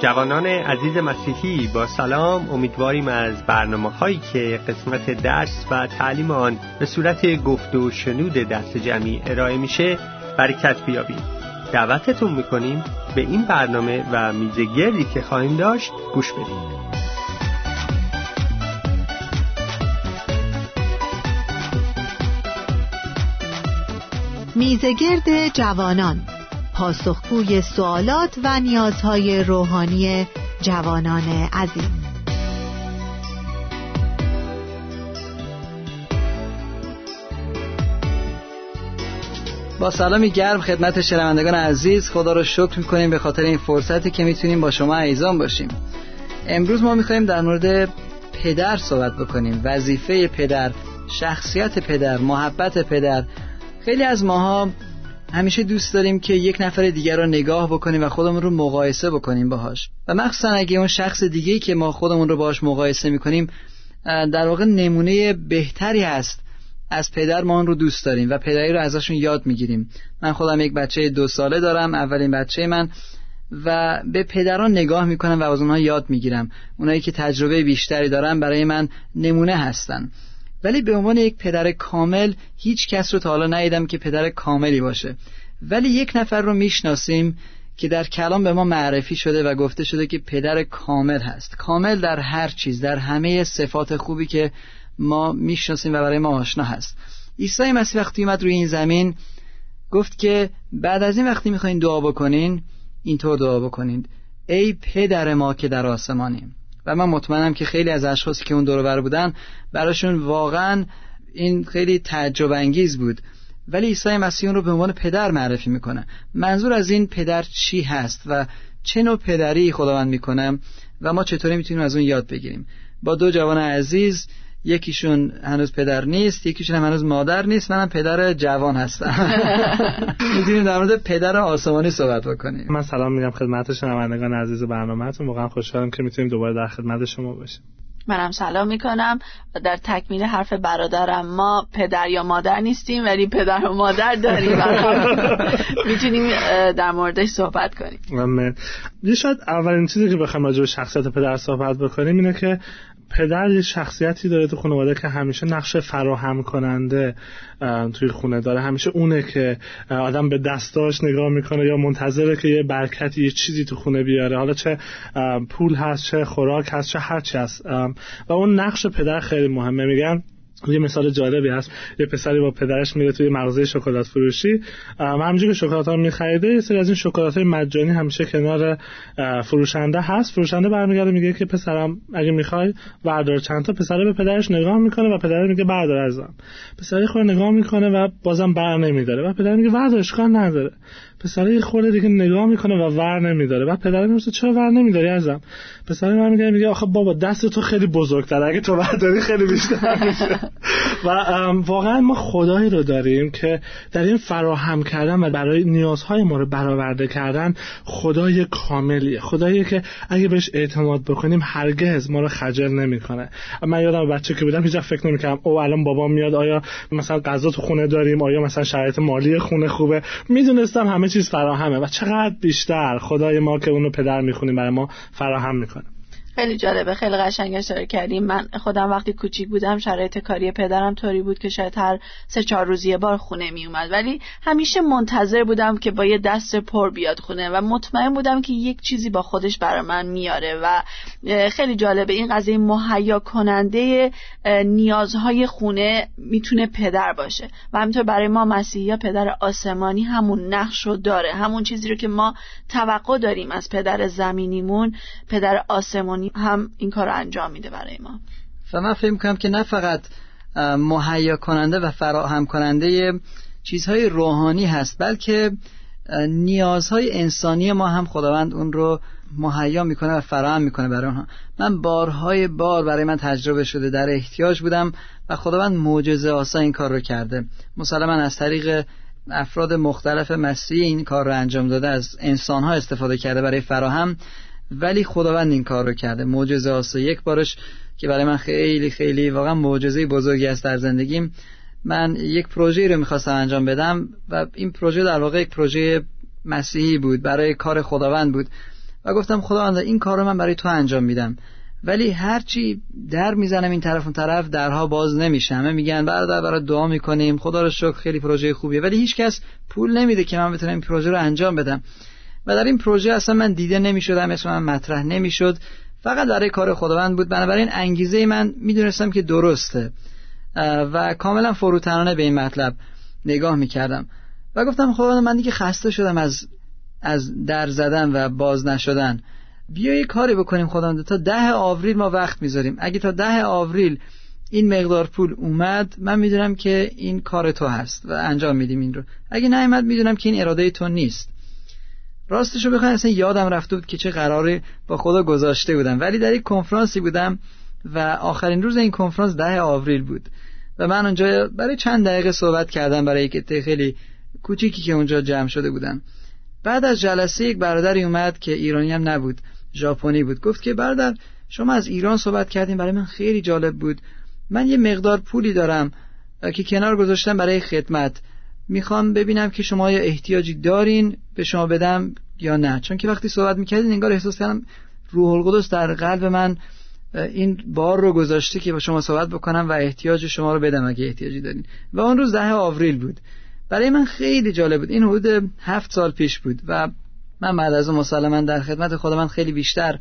جوانان عزیز مسیحی با سلام امیدواریم از برنامه هایی که قسمت درس و تعلیم آن به صورت گفت و شنود دست جمعی ارائه میشه برکت بیابیم. دعوتتون می‌کنیم به این برنامه و میزه گردی که خواهیم داشت گوش بدید میزگرد جوانان پاسخگوی سوالات و نیازهای روحانی جوانان عزیز. با سلامی گرم خدمت شنوندگان عزیز خدا رو شکر می‌کنیم به خاطر این فرصتی که می‌تونیم با شما عیزان باشیم. امروز ما می‌خوایم در مورد پدر صحبت بکنیم. وظیفه پدر شخصیت پدر محبت پدر. خیلی از ماها همیشه دوست داریم که یک نفر دیگر رو نگاه بکنیم و خودمون رو مقایسه بکنیم باهاش. و مخصوصا اگه اون شخص دیگه‌ای که ما خودمون رو باهاش مقایسه می‌کنیم در واقع نمونه بهتری هست از پدر ما اون رو دوست داریم و پدری رو ازشون یاد می‌گیریم. من خودم یک بچه دو ساله دارم اولین بچه من و به پدران نگاه می‌کنم و از اونها یاد می‌گیرم. اونایی که تجربه بیشتری دارن برای من نمونه هستن. ولی به عنوان یک پدر کامل هیچ کس رو تا حالا ندیدم که پدر کاملی باشه. ولی یک نفر رو می‌شناسیم که در کلام به ما معرفی شده و گفته شده که پدر کامل هست. کامل در هر چیز در همه صفات خوبی که ما می‌شناسیم و برای ما آشنا هست. عیسی مسیح وقتی اومد روی این زمین گفت که بعد از این وقتی می‌خواین دعا بکنین اینطور دعا بکنید ای پدر ما که در آسمانیم. و من مطمئنم که خیلی از اشخاصی که اون دور بودن براشون واقعا این خیلی تعجب انگیز بود. ولی عیسی مسیح اون رو به عنوان پدر معرفی می‌کنه. منظور از این پدر چی هست و چه نوع پدری خداوند می‌کنه و ما چطوری می‌تونیم از اون یاد بگیریم؟ با دو جوان عزیز یکیشون هنوز پدر نیست یکیشون هم هنوز مادر نیست. منم پدر جوان هستم. می‌تونیم در مورد پدر آسمانی صحبت بکنیم. من سلام میگم خدمت شنوندگان عزیز برنامهتون. واقعا خوشحالم که می‌تونیم دوباره در خدمت شما باشیم. منم سلام می‌کنم. و در تکمیل حرف برادرم ما پدر یا مادر نیستیم ولی پدر و مادر داریم. می‌تونیم در موردش صحبت کنیم. یه شاید اولین چیزی که بخوایم راجع به شخصیت پدر صحبت بکنیم اینه که پدر یه شخصیتی داره تو خانواده که همیشه نقش فراهم کننده توی خونه داره. همیشه اونه که آدم به دستاش نگاه می‌کنه یا منتظره که یه برکتی یه چیزی تو خونه بیاره. حالا چه پول هست چه خوراک هست چه هرچی هست. و اون نقش پدر خیلی مهمه. میگن یه مثال جالبی هست. یه پسری با پدرش میره توی مغازه شکلات فروشی همینجوری که شکلات ها میخریده یه سری از این شکلات های مجانی همیشه کنار فروشنده هست. فروشنده برمیگرده میگه که پسرم اگه می‌خوای بردار چند تا پسر به پدرش نگاه می‌کنه و پدر میگه بردار ازم پسری خود نگاه می‌کنه و بازم بر نمیداره. و پدر میگه بردار اشکال نداره. پسر یه خورده دیگه نگاه می‌کنه و ور نمیداره. و پدر میگه چرا ور نمیداری ازم پسر من میگه میگه آخه بابا دست تو خیلی بزرگتره. اگه تو برداری خیلی بیشتر میشه. و واقعا ما خدایی رو داریم که در این فراهم کردن و برای نیازهای ما رو برآورده کردن خدای کاملیه. خدایی که اگه بهش اعتماد بکنیم هرگز ما رو خجل نمی‌کنه. من یادم بچه که بودم هیچ فکر نمی‌کردم او الان بابا میاد آیا مثلا غذا تو خونه داریم؟ آیا مثلا شرایط مالی خونه خوبه؟ می‌دونستم همه چیز فراهمه و چقدر بیشتر خدای ما که اونو پدر می‌خونیم برای ما فراهم می‌کنه. خیلی جالبه خیلی قشنگ اشاره کردیم. من خودم وقتی کوچیک بودم شرایط کاری پدرم طوری بود که شاید هر سه چهار روز یه بار خونه می اومد ولی همیشه منتظر بودم که با یه دست پر بیاد خونه و مطمئن بودم که یک چیزی با خودش برای من میاره و خیلی جالبه. این قضیه مهیا کننده نیازهای خونه می‌تونه پدر باشه. و همینطور برای ما مسیحی پدر آسمانی همون نقش رو داره. همون چیزی رو که ما توقع داریم از پدر زمینیمون پدر آسمانی هم این کار رو انجام میده برای ما. و من فکر کنم که نه فقط مهیا کننده و فراهم کننده چیزهای روحانی هست بلکه نیازهای انسانی ما هم خداوند اون رو مهیا می‌کنه و فراهم می‌کنه برای اونها من بارهای بار برای من تجربه شده در احتیاج بودم و خداوند معجزه آسا این کار رو کرده. مسلما از طریق افراد مختلف مسیحی این کار رو انجام داده از انسانها استفاده کرده برای فراهم. ولی خداوند این کار رو کرده. معجزه آسا یک بارش که برای من خیلی خیلی واقعا معجزه بزرگی است در زندگیم. من یک پروژه رو می‌خواستم انجام بدم و این پروژه در واقع یک پروژه مسیحی بود برای کار خداوند بود. و گفتم خداوند این کار رو من برای تو انجام میدم. ولی هرچی در می‌زنم این طرف اون طرف درها باز نمیشه. همه میگن برادر برای دعا می‌کنیم. خدا رو شکر خیلی پروژه خوبیه. ولی هیچکس پول نمیده که من بتونم این پروژه رو انجام بدم. و در این پروژه اصلا من دیده نمی‌شدم اسم من مطرح نمی‌شد. فقط برای کار خداوند بود. بنابراین انگیزه من می‌دونستم که درسته. و کاملا فروتنانه به این مطلب نگاه می‌کردم. و گفتم خداوند من دیگه خسته شدم از از در زدن و باز نشدن. بیا یه کاری بکنیم خداوند. تا ده آوریل ما وقت می‌ذاریم. اگه تا ده آوریل این مقدار پول اومد من می‌دونم که این کار تو هست و انجام میدیم این رو. اگه نیومد می‌دونم که این اراده تو نیست. راستش رو بخوایم اصلا یادم رفته بود که چه قراری با خدا گذاشته بودم. ولی در یک کنفرانسی بودم و آخرین روز این کنفرانس ده آوریل بود. و من اونجا برای چند دقیقه صحبت کردم برای یک خیلی کوچیکی که اونجا جمع شده بودن بعد از جلسه یک برادری اومد که ایرانی هم نبود ژاپنی بود. گفت که برادر شما از ایران صحبت کردیم برای من خیلی جالب بود. من یه مقدار پولی دارم که کنار گذاشتم برای خدمت. می‌خوام ببینم که شما یه احتیاجی دارین به شما بدم یا نه. چون که وقتی صحبت می‌کردین انگار احساس کردم روح القدس در قلب من این بار رو گذاشته که با شما صحبت بکنم و احتیاج شما رو بدم اگه احتیاجی دارین. و اون روز ده آوریل بود. برای من خیلی جالب بود. این حدود هفت سال پیش بود و من بعد از اون مسلما در خدمت خدا من خیلی بیشتر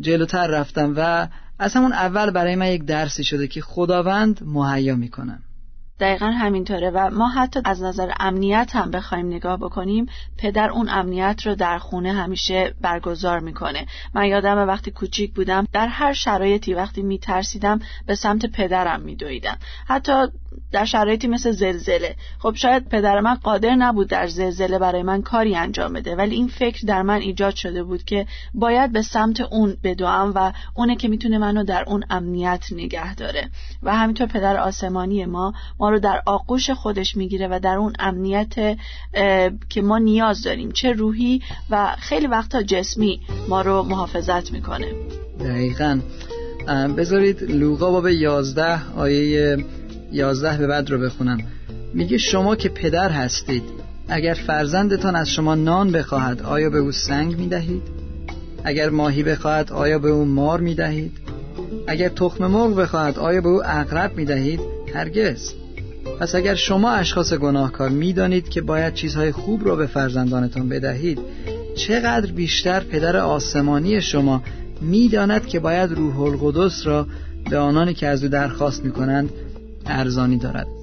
جلوتر رفتم و از همون اول برای من یک درسی شده که خداوند مهیا می‌کنم. دقیقا همینطوره و ما حتی از نظر امنیت هم بخوایم نگاه بکنیم پدر اون امنیت رو در خونه همیشه برگزار می‌کنه. من یادم وقتی کوچیک بودم در هر شرایطی وقتی میترسیدم به سمت پدرم میدویدم. حتی در شرایطی مثل زلزله. خب شاید پدر من قادر نبود در زلزله برای من کاری انجام بده ولی این فکر در من ایجاد شده بود که باید به سمت اون بدوام و اونه که می‌تونه منو در اون امنیت نگه داره. و همینطور پدر آسمانی ما ما رو در آغوش خودش می‌گیره و در اون امنیت که ما نیاز داریم. چه روحی و خیلی وقتا جسمی ما رو محافظت می‌کنه. دقیقا. بذارید لوقا باب 11 آیه یازده به بعد رو بخونم میگه شما که پدر هستید اگر فرزندتان از شما نان بخواهد آیا به او سنگ می‌دهید؟ اگر ماهی بخواهد آیا به او مار می‌دهید؟ اگر تخم مرغ بخواهد آیا به او اقرب می‌دهید؟ هرگز پس اگر شما اشخاص گناهکار می‌دانید که باید چیزهای خوب را به فرزندانتان بدهید چقدر بیشتر پدر آسمانی شما می‌داند که باید روح القدس را به آنانی که از او درخواست می‌کنند ارزانی دارد.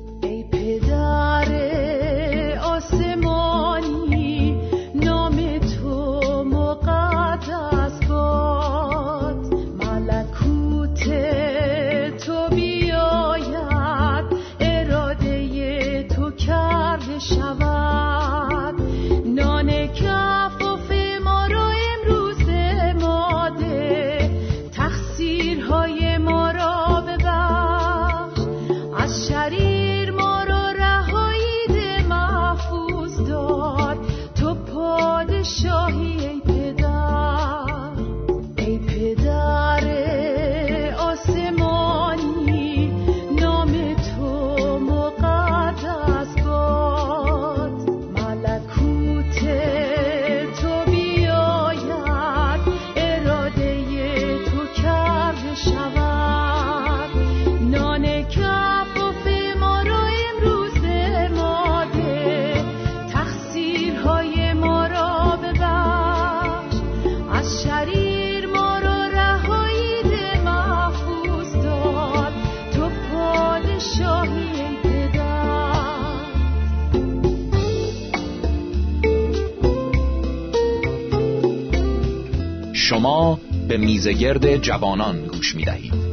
شما به میزگرد جوانان گوش می دهید.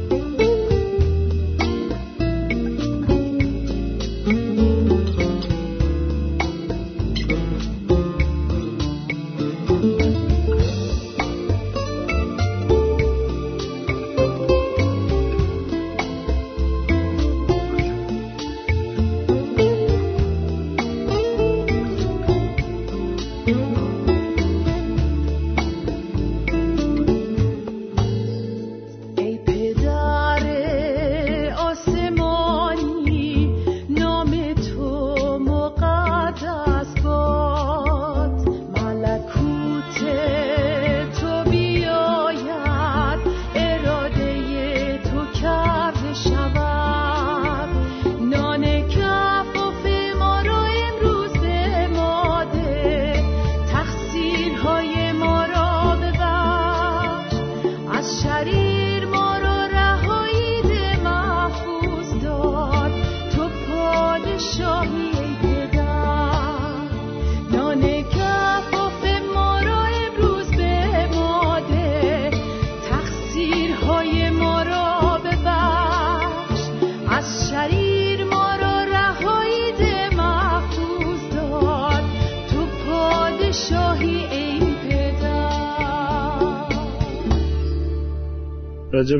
راجب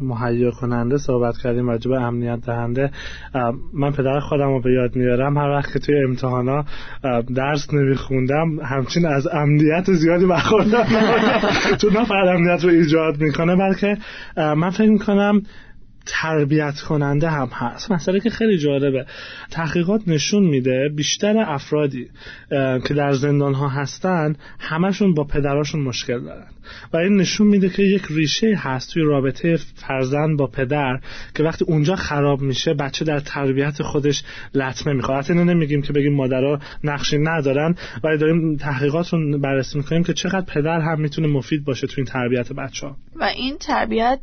مهیا کننده صحبت کردیم راجب امنیت دهنده. من پدر خودم رو به یاد میارم. هر وقت که توی امتحانا درس نمیخوندم همچین از امنیت زیادی برخوردم. تو نه فقط امنیت رو ایجاد می‌کنه بلکه من فکر می‌کنم تربیت کننده هم هست. مسئله که خیلی جالبه. تحقیقات نشون میده بیشتر افرادی که در زندان ها هستن همشون با پدراشون مشکل دارن. و این نشون میده که یک ریشه هست توی رابطه فرزند با پدر که وقتی اونجا خراب میشه بچه در تربیت خودش لطمه می‌خواد. حتی نمیگیم که بگیم مادرها نقشی ندارن ولی داریم تحقیقات رو بررسی می‌کنیم که چقدر پدر هم می‌تونه مفید باشه توی این تربیت بچه ها و این تربیت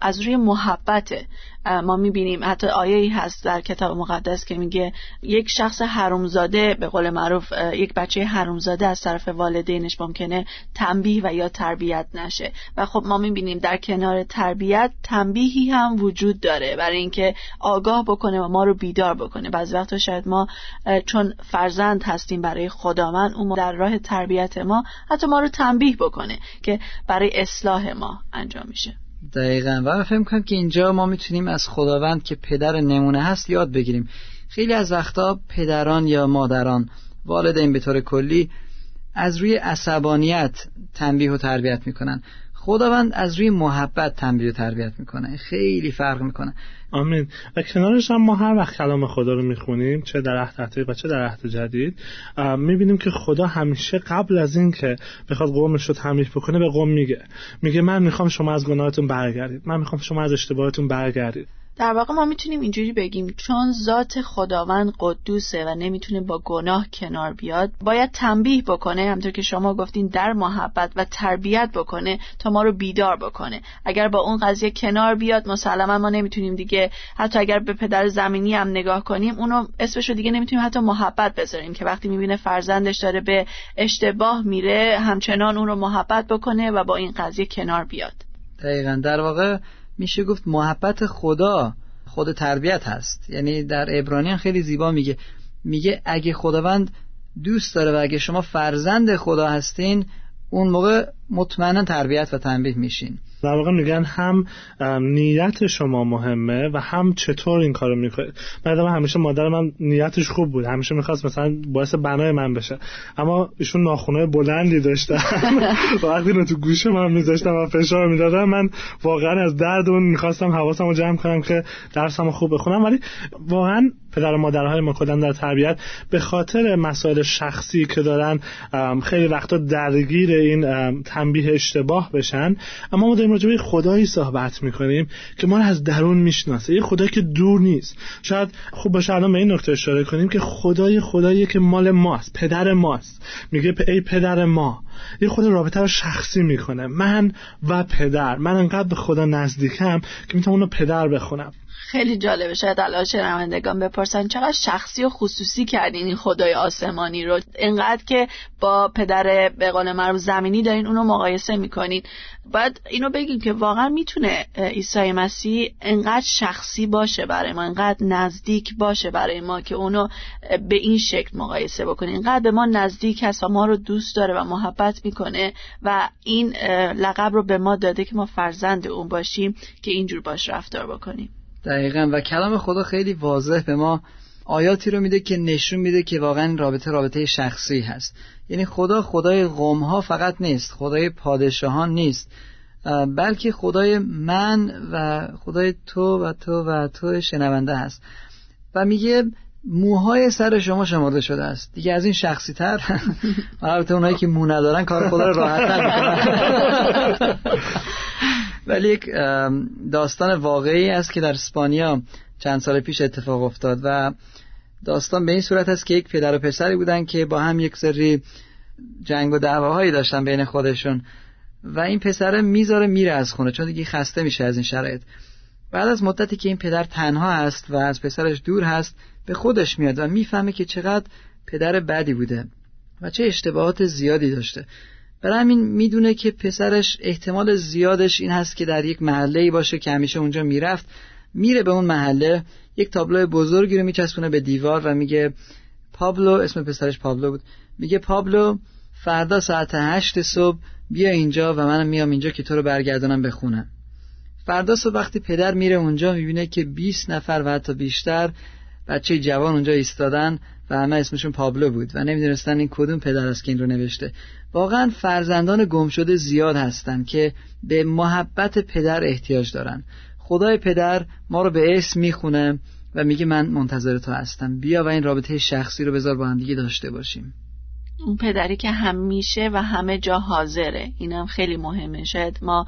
از روی محبته. ما می‌بینیم حتی آیه ای هست در کتاب مقدس که میگه یک شخص حرومزاده به قول معروف یک بچه حرومزاده از طرف والدینش ممکنه تنبیه و یا تربیت نشه. و خب ما می‌بینیم در کنار تربیت تنبیهی هم وجود داره برای اینکه آگاه بکنه و ما رو بیدار بکنه. بعضی وقتا شاید ما چون فرزند هستیم برای خداوند اون در راه تربیت ما حتی ما رو تنبیه بکنه که برای اصلاح ما انجام میشه. دقیقا. و فکر کنم که اینجا ما می‌تونیم از خداوند که پدر نمونه هست یاد بگیریم. خیلی از وقتا پدران یا مادران والدین به طور کلی از روی عصبانیت تنبیه و تربیت می‌کنن. خداوند از روی محبت تنبیه و تربیت می‌کنه. خیلی فرق می‌کنه. آمین. و کنارش هم ما هر وقت کلام خدا رو می‌خونیم چه در عهد و چه در عهد جدید می‌بینیم که خدا همیشه قبل از این که بخواد قومش رو تنبیه بکنه به قوم میگه. میگه من می‌خوام شما از گناهتون برگردید. من می‌خوام شما از اشتباهتون برگردید. در واقع ما می‌تونیم اینجوری بگیم چون ذات خداوند قدوسه و نمی‌تونه با گناه کنار بیاد باید تنبیه بکنه همطور که شما گفتین در محبت و تربیت بکنه تا ما رو بیدار بکنه. اگر با اون قضیه کنار بیاد مسلما ما نمی‌تونیم دیگه حتی اگر به پدر زمینی هم نگاه کنیم اونو اسمش رو دیگه نمی‌تونیم حتی محبت بذاریم که وقتی می‌بینه فرزندش داره به اشتباه میره همچنان اون رو محبت بکنه و با این قضیه کنار بیاد. دقیقا. در واقع میشه گفت محبت خدا خود تربیت هست. یعنی در عبرانیان خیلی زیبا میگه. میگه اگه خداوند دوست داره و اگه شما فرزند خدا هستین اون موقع مطمئنا تربیت و تنبیه میشین. در واقع میگن هم نیت شما مهمه و هم چطور این کارو می‌کنید. بعد همیشه مادر من نیتش خوب بود. همیشه می‌خواست مثلا باعث بنای من بشه. اما ایشون ناخونای بلندی داشتن. وقتی رو تو گوش من میذاشتم و فشار می‌دادم من واقعا از درد اون می‌خواستم حواسم رو جمع کنم که درسم خوب بخونم. ولی واقعا پدر و مادرهای ما کدن در تربیت به خاطر مسائل شخصی که دارن خیلی وقتا درگیر این تنبیه اشتباه بشن. اما ما داریم راجبه خدایی صحبت می‌کنیم که ما رو از درون می‌شناسه. یه خدایی که دور نیست. شاید خوب باشه الان به این نکته اشاره کنیم که خدای خدایی که مال ماست پدر ماست. میگه ای پدر ما. یه خود رابطه رو شخصی می‌کنه. من و پدر. من انقدر به خدا نزدیکم که می‌تونم اونو پدر بخونم. خیلی جالبه. شاید الان شنوندگان بپرسن چقدر شخصی و خصوصی کردین این خدای آسمانی رو؟ اینقدر که با پدر به قول معروف زمینی دارین اونو مقایسه می‌کنین. باید اینو بگیم که واقعا می‌تونه عیسی مسیح انقدر شخصی باشه برای ما انقدر نزدیک باشه برای ما که اونو به این شکل مقایسه بکنیم اینقدر به ما نزدیک هست و ما رو دوست داره و محبت می‌کنه و این لقب رو به ما داده که ما فرزند اون باشیم که اینجور باش رفتار بکنیم. دقیقا. و کلام خدا خیلی واضح به ما آیاتی رو میده که نشون میده که واقعا رابطه رابطه شخصی هست. یعنی خدا خدای قوم ها فقط نیست خدای پادشاهان نیست. بلکه خدای من و خدای تو و تو و تو شنونده هست. و میگه موهای سر شما شمرده شده است. دیگه از این شخصی تر البته اونایی که مو ندارن کار خدا رو راحت ولی یک داستان واقعی است که در اسپانیا چند سال پیش اتفاق افتاد و داستان به این صورت است که یک پدر و پسری بودن که با هم یک سری جنگ و دعواهایی داشتن بین خودشون و این پسر می‌ذاره میره از خونه چون دیگه خسته میشه از این شرایط. بعد از مدتی که این پدر تنها است و از پسرش دور هست به خودش میاد و می‌فهمه که چقدر پدر بدی بوده و چه اشتباهات زیادی داشته. برای همین می‌دونه که پسرش احتمال زیادش این هست که در یک محله باشه که همیشه اونجا می‌رفت. میره به اون محله یک تابلو بزرگی رو میچسبونه به دیوار و میگه پابلو اسم پسرش پابلو بود. میگه پابلو فردا ساعت هشت صبح بیا اینجا و منم میام اینجا که تو رو برگردانم بخونم. فردا صبح وقتی پدر میره اونجا می‌بینه که 20 نفر و حتی بیشتر بچه جوان اونجا ایستادن و همه اسمشون پابلو بود و نمی‌دونستن این کدوم پدر است که این رو نوشته. واقعا فرزندان گم شده زیاد هستن که به محبت پدر احتیاج دارن. خدای پدر ما رو به اسم می‌خونه و میگه من منتظر تو هستم. بیا و این رابطه شخصی رو بذار با هم دیگه داشته باشیم. اون پدری که همیشه و همه جا حاضره. اینم خیلی مهمه. شاید ما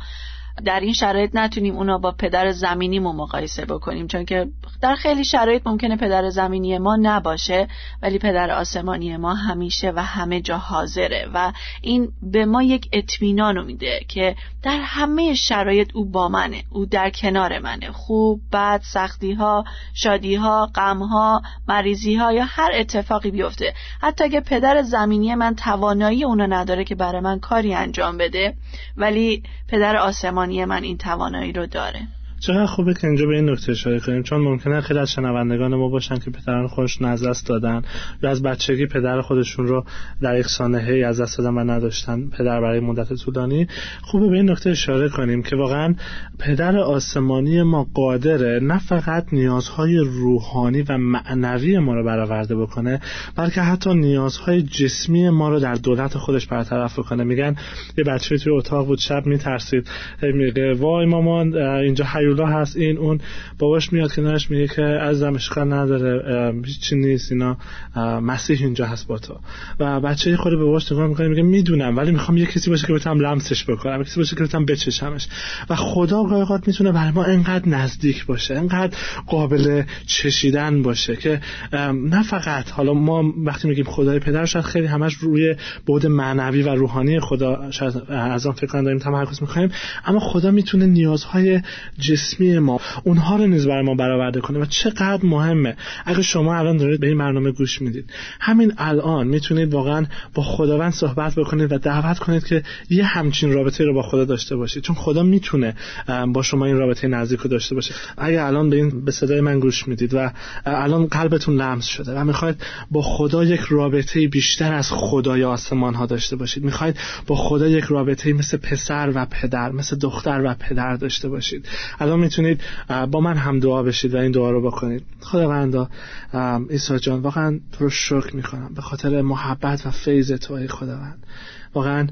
در این شرایط نتونیم اونا با پدر زمینیمون مقایسه بکنیم چون که در خیلی شرایط ممکنه پدر زمینی ما نباشه ولی پدر آسمانی ما همیشه و همه جا حاضره و این به ما یک اطمینان میده که در همه شرایط او با منه او در کنار منه. خوب بد سختی ها شادی ها غم ها مریضی ها یا هر اتفاقی بیفته. حتی اگه پدر زمینی من توانایی اونو نداره که برای من کاری انجام بده ولی پدر آسمانی من این توانایی رو داره. چقدر خوبه که اینجا به این نکته اشاره کنیم؟ چون ممکنه خیلی از شنوندگان ما باشن که پدران خودشون از دست دادن یا از بچگی پدر خودشون رو در یک سانحه از دست دادن و نداشتن. پدر برای مدت طولانی. خوبه به این نکته اشاره کنیم که واقعا پدر آسمانی ما قادره نه فقط نیازهای روحانی و معنوی ما رو برآورده بکنه بلکه حتی نیازهای جسمی ما رو در دولت خودش برطرف بکنه. میگن یه بچه توی اتاق بود شب میترسید. میگه وای مامان اینجا هیولا هست. این اون باباش میاد کنارش میگه که عزیزم اشکال نداره هیچی نیست اینا مسیح اینجا هست با تو. و بچه خود به باباش نگاه می‌کنه میگه می‌دونم ولی می‌خوام یه کسی باشه که بتونم لمسش بکنم کسی باشه که بتونم بچشمش. و خدا گاهی می‌تونه برای ما انقدر نزدیک باشه انقدر قابل چشیدن باشه که نه فقط حالا ما وقتی میگیم خدای پدر شاید خیلی همش روی بعد معنوی و روحانی خدا شاید از آن فکر داریم تمرکز می‌کنیم اما خدا می‌تونه نیازهای جسمی ما اونها رو نیز برای ما برآورده کنه و چقدر مهمه. اگه شما الان دارید به این برنامه گوش می‌دید. همین الان می‌تونید واقعا با خداوند صحبت بکنید و دعوت کنید که یه همچین رابطه رو با خدا داشته باشید. چون خدا می‌تونه با شما این رابطه نزدیک رو داشته باشه. اگه الان به این به صدای من گوش می‌دید و الان قلبتون لمس شده و می‌خواید با خدا یک رابطه بیشتر از خدای آسمان ها داشته باشید. می‌خواید با خدا یک رابطه مثل پسر و پدر مثل دختر و پدر داشته باشید. الان می‌تونید با من هم دعا بشید و این دعا رو بکنید. خداوندا عیسی جان واقعا تو رو شکر می‌کنم. به خاطر محبت و فیض تو ای خداوند. واقعا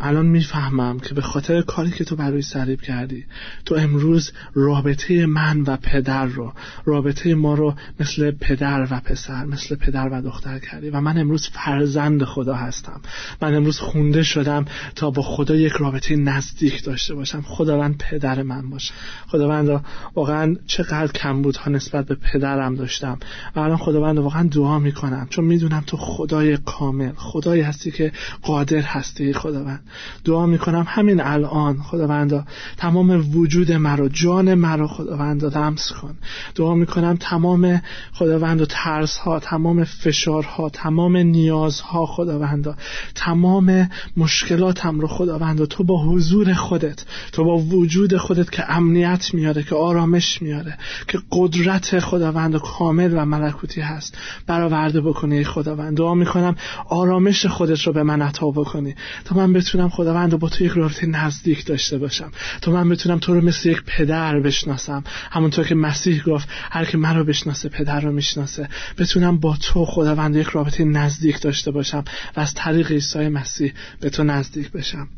الان می‌فهمم که به خاطر کاری که تو برای سریب کردی تو امروز رابطه من و پدر رو رابطه ما رو مثل پدر و پسر مثل پدر و دختر کردی و من امروز فرزند خدا هستم. من امروز خونده شدم تا با خدا یک رابطه نزدیک داشته باشم. خداوند پدر من باشه. خداوند واقعا چقدر کمبودها نسبت به پدرم داشتم. و الان خداوند واقعا دعا می‌کنم چون می‌دونم تو خدای کامل خدایی هستی که قادر هستی خداوند. دعا می‌کنم همین الان خداوند تمام وجود مرا جان مرا خداوند لمس کن. دعا می‌کنم تمام خداوند و ترس ها تمام فشارها تمام نیازها خداوند تمام مشکلاتم رو خداوند تو با حضور خودت تو با وجود خودت که امنیت میاره که آرامش میاره که قدرت خداوند و کامل و ملکوتی هست. برآورده بکنی خداوند. دعا می‌کنم آرامش خودت رو به من عطا بکنی تا من بتونم خداوند با تو یک رابطه نزدیک داشته باشم. تا من بتونم تو رو مثل یک پدر بشناسم. همونطور که مسیح گفت هر که من رو بشناسه پدر رو می‌شناسه. بتونم با تو خداوند یک رابطه نزدیک داشته باشم و از طریق عیسی مسیح به تو نزدیک بشم.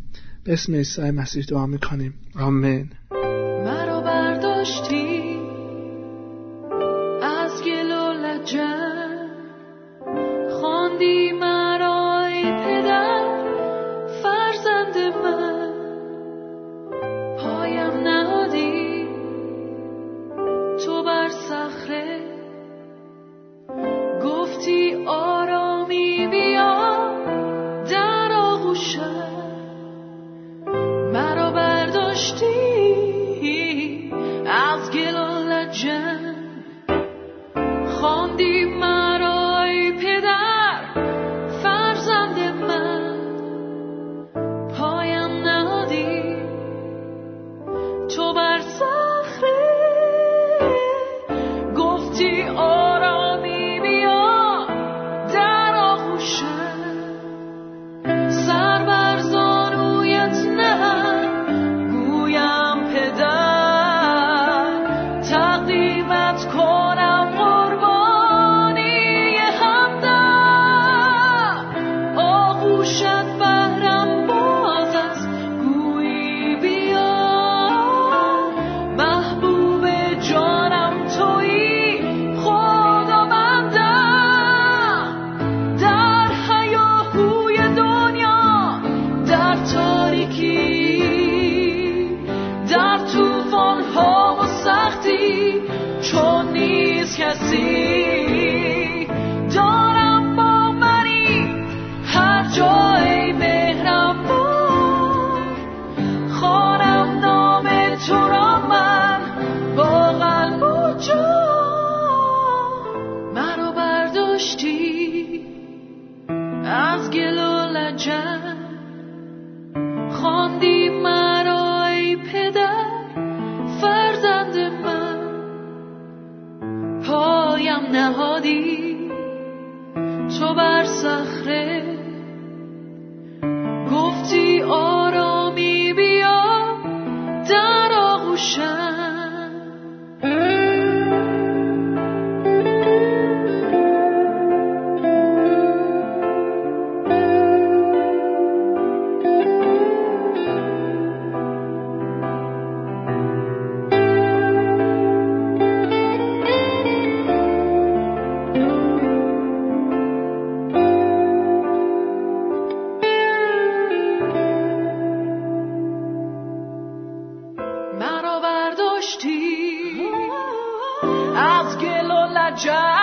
به اسم عیسی مسیح دعا می‌کنیم. آمین. مرا برداشتی. بر نهادی چو بر صخره my job.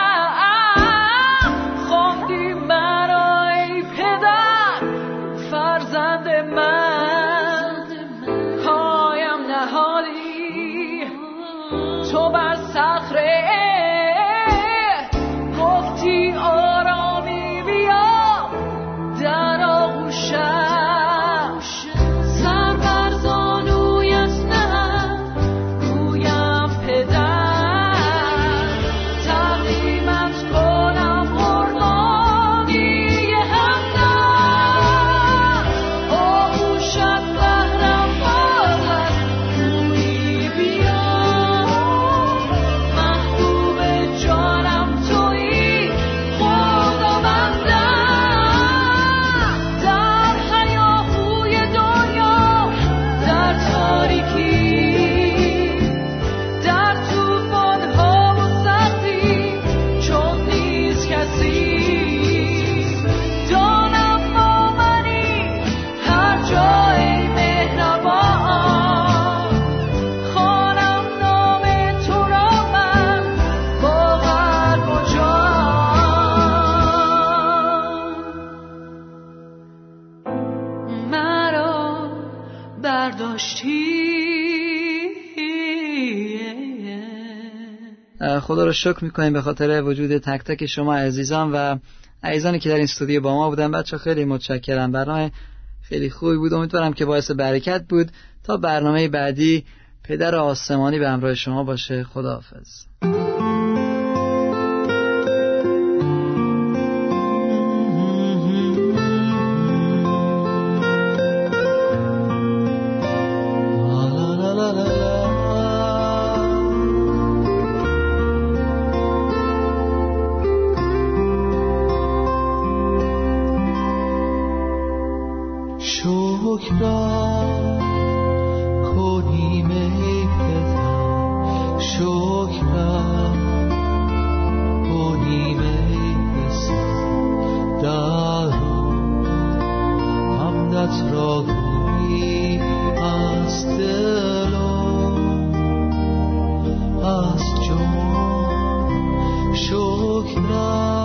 رو شکر می‌کنیم به خاطر وجود تک تک شما عزیزان و عزیزانی که در این استودیو با ما بودن. بچه خیلی متشکرم. برنامه خیلی خوبی بود. امیدوارم که باعث برکت بود. تا برنامه بعدی پدر آسمانی به همراه شما باشه. خداحافظ. Brother.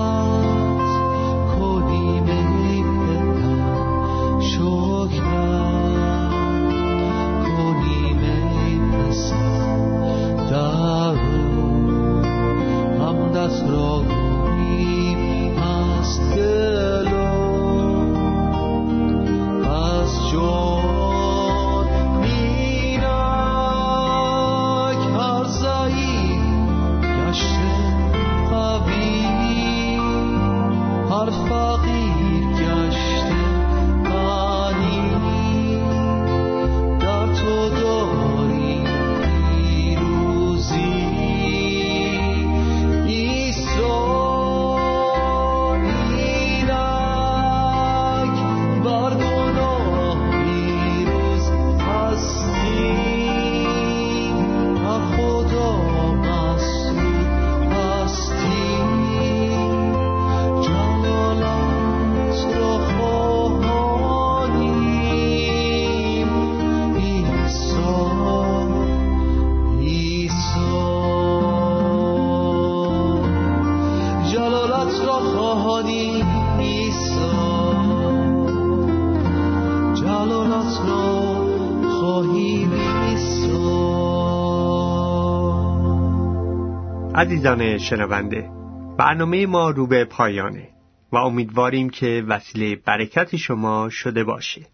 عزیزان شنونده برنامه ما رو به پایانه و امیدواریم که وسیله برکت شما شده باشه.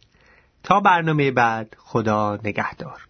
تا برنامه بعد خدا نگهدار.